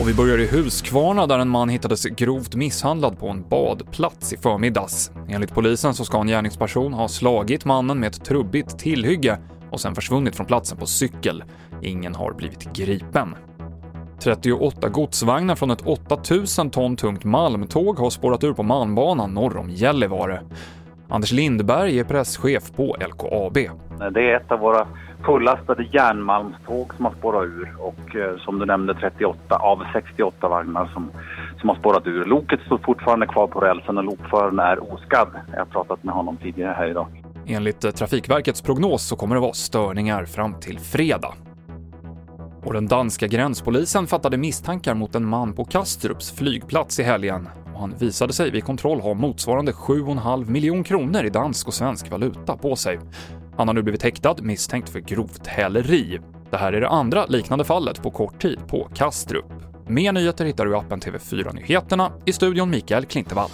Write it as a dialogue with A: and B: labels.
A: Och vi börjar i Huskvarna där en man hittades grovt misshandlad på en badplats i förmiddags. Enligt polisen så ska en gärningsperson ha slagit mannen med ett trubbigt tillhygge och sen försvunnit från platsen på cykel. Ingen har blivit gripen. 38 godsvagnar från ett 8000 ton tungt malmtåg har spårat ur på Malmbanan norr om Gällivare. Anders Lindberg är presschef på LKAB.
B: Det är ett av våra fullastade järnmalmståg som har spårat ur och eh, som du nämnde 38 av 68 vagnar som, som har spårat ur. Loket står fortfarande kvar på rälsen och lokföraren är oskadd. Jag har pratat med honom tidigare här idag.
A: Enligt eh, Trafikverkets prognos så kommer det vara störningar fram till fredag. Och den danska gränspolisen fattade misstankar mot en man på Kastrups flygplats i helgen och han visade sig vid kontroll ha motsvarande 7,5 miljon kronor i dansk och svensk valuta på sig. Han har nu blivit häktad misstänkt för grovt häleri. Det här är det andra liknande fallet på kort tid på Kastrup. Mer nyheter hittar du i appen TV4 Nyheterna. I studion Mikael Klintevall.